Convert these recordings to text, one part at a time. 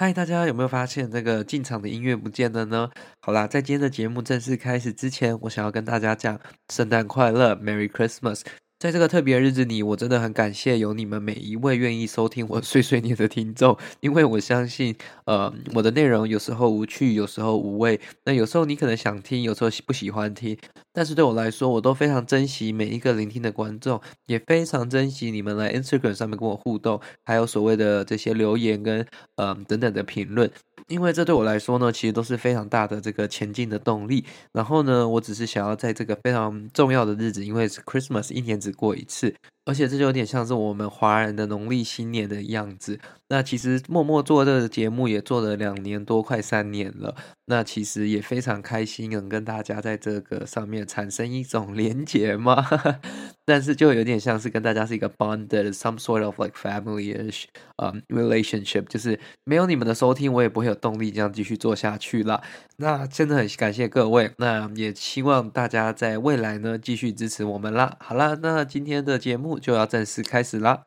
嗨，大家有没有发现这个进场的音乐不见了呢？好啦，在今天的节目正式开始之前，我想要跟大家讲圣诞快乐，Merry Christmas。在这个特别日子里，我真的很感谢有你们每一位愿意收听我 碎碎念的听众，因为我相信，呃，我的内容有时候无趣，有时候无味，那有时候你可能想听，有时候不喜欢听，但是对我来说，我都非常珍惜每一个聆听的观众，也非常珍惜你们来 Instagram 上面跟我互动，还有所谓的这些留言跟嗯、等等的评论。因为这对我来说呢，其实都是非常大的这个前进的动力。然后呢，我只是想要在这个非常重要的日子，因为 Christmas，一年只过一次。而且这就有点像是我们华人的农历新年的样子。那其实默默做这个节目也做了两年多，快三年了。那其实也非常开心，能跟大家在这个上面产生一种连结嘛。但是就有点像是跟大家是一个 bonded some sort of like family-ish 啊、relationship，就是没有你们的收听，我也不会有动力这样继续做下去了。那真的很感谢各位，那也希望大家在未来呢继续支持我们啦。好啦，那今天的节目。就要正式开始啦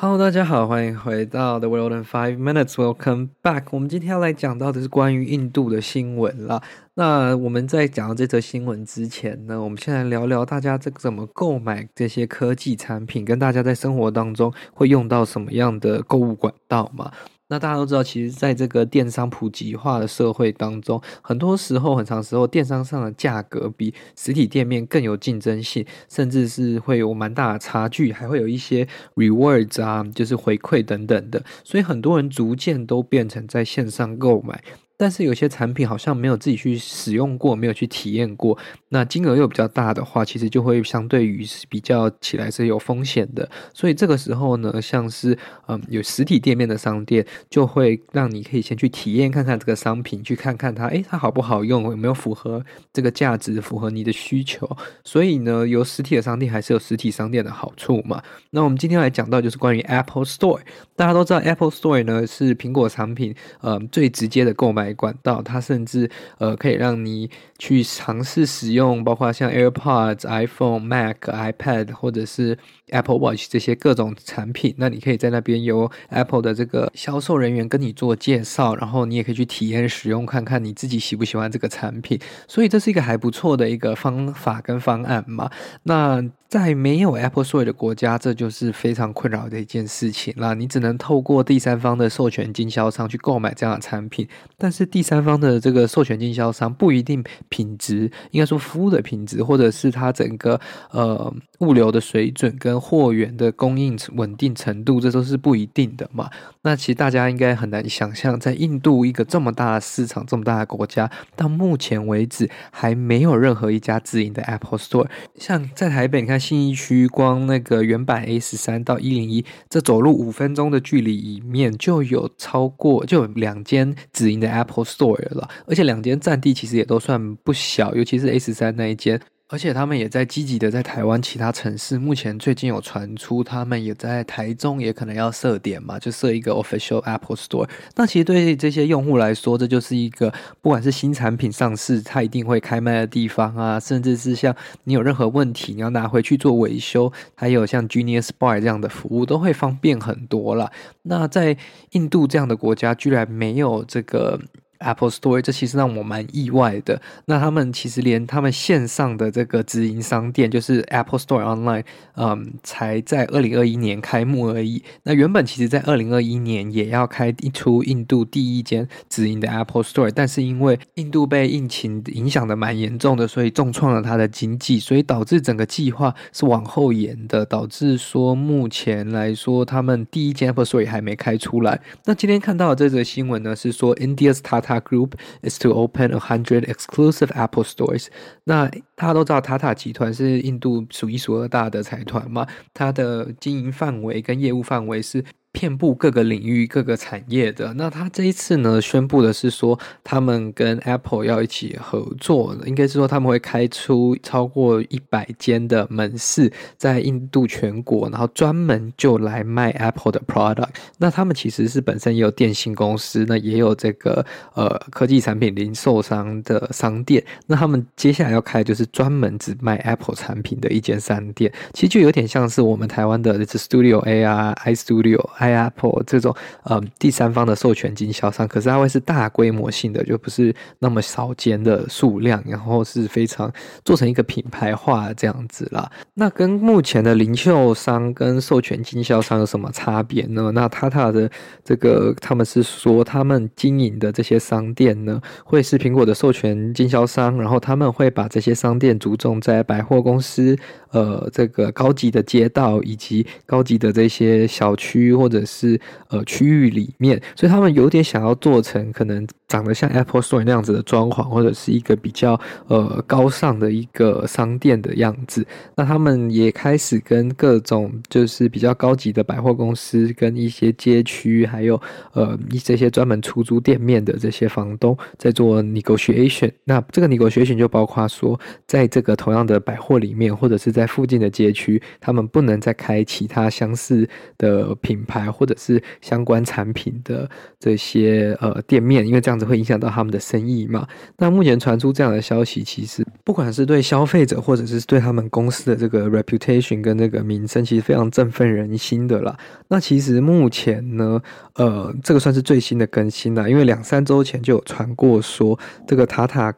！Hello，大家好，欢迎回到 The World in Five Minutes。Welcome back。我们今天要来讲到的是关于印度的新闻啦。那我们在讲到这则新闻之前呢，我们先来聊聊大家这怎么购买这些科技产品，跟大家在生活当中会用到什么样的购物管道嘛。那大家都知道，其实在这个电商普及化的社会当中，很多时候、很长时候，电商上的价格比实体店面更有竞争性，甚至是会有蛮大的差距，还会有一些 rewards 啊，就是回馈等等的，所以很多人逐渐都变成在线上购买。但是有些产品好像没有自己去使用过，没有去体验过，那金额又比较大的话，其实就会相对于是比较起来是有风险的。所以这个时候呢，像是嗯有实体店面的商店，就会让你可以先去体验看看这个商品，去看看它，诶，它好不好用，有没有符合这个价值，符合你的需求。所以呢，有实体的商店还是有实体商店的好处嘛。那我们今天来讲到就是关于 Apple Store，大家都知道 Apple Store 呢是苹果产品嗯最直接的购买管道，它甚至呃可以让你去尝试使用，包括像 AirPods、iPhone、Mac、iPad 或者是 Apple Watch 这些各种产品。那你可以在那边由 Apple 的这个销售人员跟你做介绍，然后你也可以去体验使用，看看你自己喜不喜欢这个产品。所以这是一个还不错的一个方法跟方案嘛。那在没有 Apple Store 的国家，这就是非常困扰的一件事情啦。你只能透过第三方的授权经销商去购买这样的产品，但是第三方的这个授权经销商不一定品质，应该说服务的品质，或者是它整个呃物流的水准跟货源的供应稳定程度，这都是不一定的嘛。那其实大家应该很难想象，在印度一个这么大的市场、这么大的国家，到目前为止还没有任何一家自营的 Apple Store。像在台北，你看。信义区光那个原版 A 十三到一零一，这走路五分钟的距离里面就有超过就两间直营的 Apple Store 了，而且两间占地其实也都算不小，尤其是 A 十三那一间。而且他们也在积极的在台湾其他城市，目前最近有传出他们也在台中也可能要设点嘛，就设一个 official Apple Store。那其实对这些用户来说，这就是一个不管是新产品上市，它一定会开卖的地方啊，甚至是像你有任何问题，你要拿回去做维修，还有像 Genius Bar 这样的服务，都会方便很多啦。那在印度这样的国家，居然没有这个。Apple Store，这其实让我蛮意外的。那他们其实连他们线上的这个直营商店，就是 Apple Store Online，嗯，才在二零二一年开幕而已。那原本其实在二零二一年也要开一出印度第一间直营的 Apple Store，但是因为印度被疫情影响的蛮严重的，所以重创了它的经济，所以导致整个计划是往后延的，导致说目前来说他们第一间 Apple Store 也还没开出来。那今天看到的这则新闻呢，是说 India's Tata Tata Group is to open a hundred exclusive Apple stores。那大家都知道，塔塔集团是印度数一数二大的财团嘛，它的经营范围跟业务范围是。遍布各个领域、各个产业的。那他这一次呢，宣布的是说，他们跟 Apple 要一起合作，应该是说他们会开出超过一百间的门市，在印度全国，然后专门就来卖 Apple 的 product。那他们其实是本身也有电信公司，那也有这个呃科技产品零售商的商店。那他们接下来要开就是专门只卖 Apple 产品的一间商店，其实就有点像是我们台湾的 Studio A 啊，iStudio。Apple 这种呃第三方的授权经销商，可是它会是大规模性的，就不是那么少见的数量，然后是非常做成一个品牌化这样子啦。那跟目前的零售商跟授权经销商有什么差别呢？那 Tata 的这个他们是说，他们经营的这些商店呢，会是苹果的授权经销商，然后他们会把这些商店注重在百货公司。呃，这个高级的街道以及高级的这些小区或或者是呃区域里面，所以他们有点想要做成可能长得像 Apple Store 那样子的装潢，或者是一个比较呃高尚的一个商店的样子。那他们也开始跟各种就是比较高级的百货公司，跟一些街区，还有呃这些专门出租店面的这些房东在做 negotiation。那这个 negotiation 就包括说，在这个同样的百货里面，或者是在附近的街区，他们不能再开其他相似的品牌或者是相关产品的这些呃店面，因为这样子会影响到他们的生意嘛。那目前传出这样的消息，其实不管是对消费者或者是对他们公司的这个 reputation 跟这个名声，其实非常振奋人心的啦。那其实目前呢，呃，这个算是最新的更新啦，因为两三周前就有传过说这个塔塔。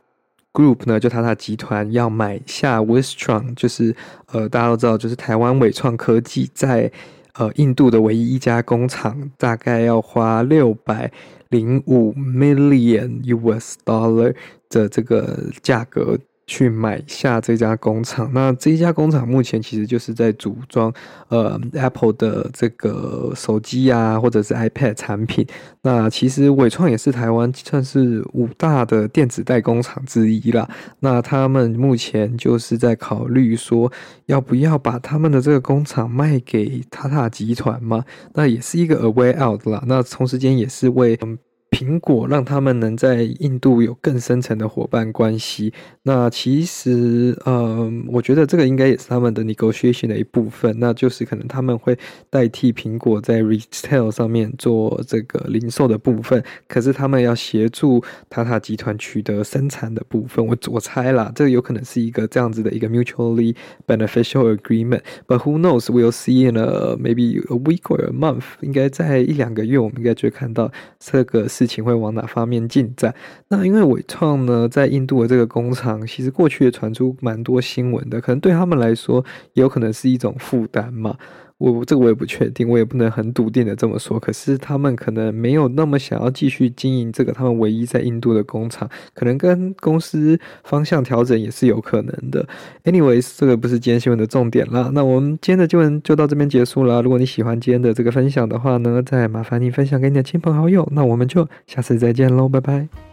Group 呢，就塔塔集团要买下 Wistron，就是呃，大家都知道，就是台湾伟创科技在呃印度的唯一一家工厂，大概要花六百零五 million US dollar 的这个价格。去买下这家工厂，那这一家工厂目前其实就是在组装呃 Apple 的这个手机啊，或者是 iPad 产品。那其实伟创也是台湾算是五大的电子代工厂之一啦。那他们目前就是在考虑说，要不要把他们的这个工厂卖给塔塔集团嘛？那也是一个 a way out 啦。那同时间也是为苹果让他们能在印度有更深层的伙伴关系。那其实，呃，我觉得这个应该也是他们的 negotiation 的一部分。那就是可能他们会代替苹果在 retail 上面做这个零售的部分，可是他们要协助塔塔集团取得生产的部分。我我猜啦，这个有可能是一个这样子的一个 mutually beneficial agreement。But who knows? We'll see in a maybe a week or a month。应该在一两个月，我们应该就会看到这个事情会往哪方面进展。那因为伟创呢，在印度的这个工厂，其实过去也传出蛮多新闻的，可能对他们来说，也有可能是一种负担嘛。我这个我也不确定，我也不能很笃定的这么说。可是他们可能没有那么想要继续经营这个他们唯一在印度的工厂，可能跟公司方向调整也是有可能的。Anyways，这个不是今天新闻的重点啦。那我们今天的新闻就到这边结束了。如果你喜欢今天的这个分享的话呢，再麻烦你分享给你的亲朋好友。那我们就下次再见喽，拜拜。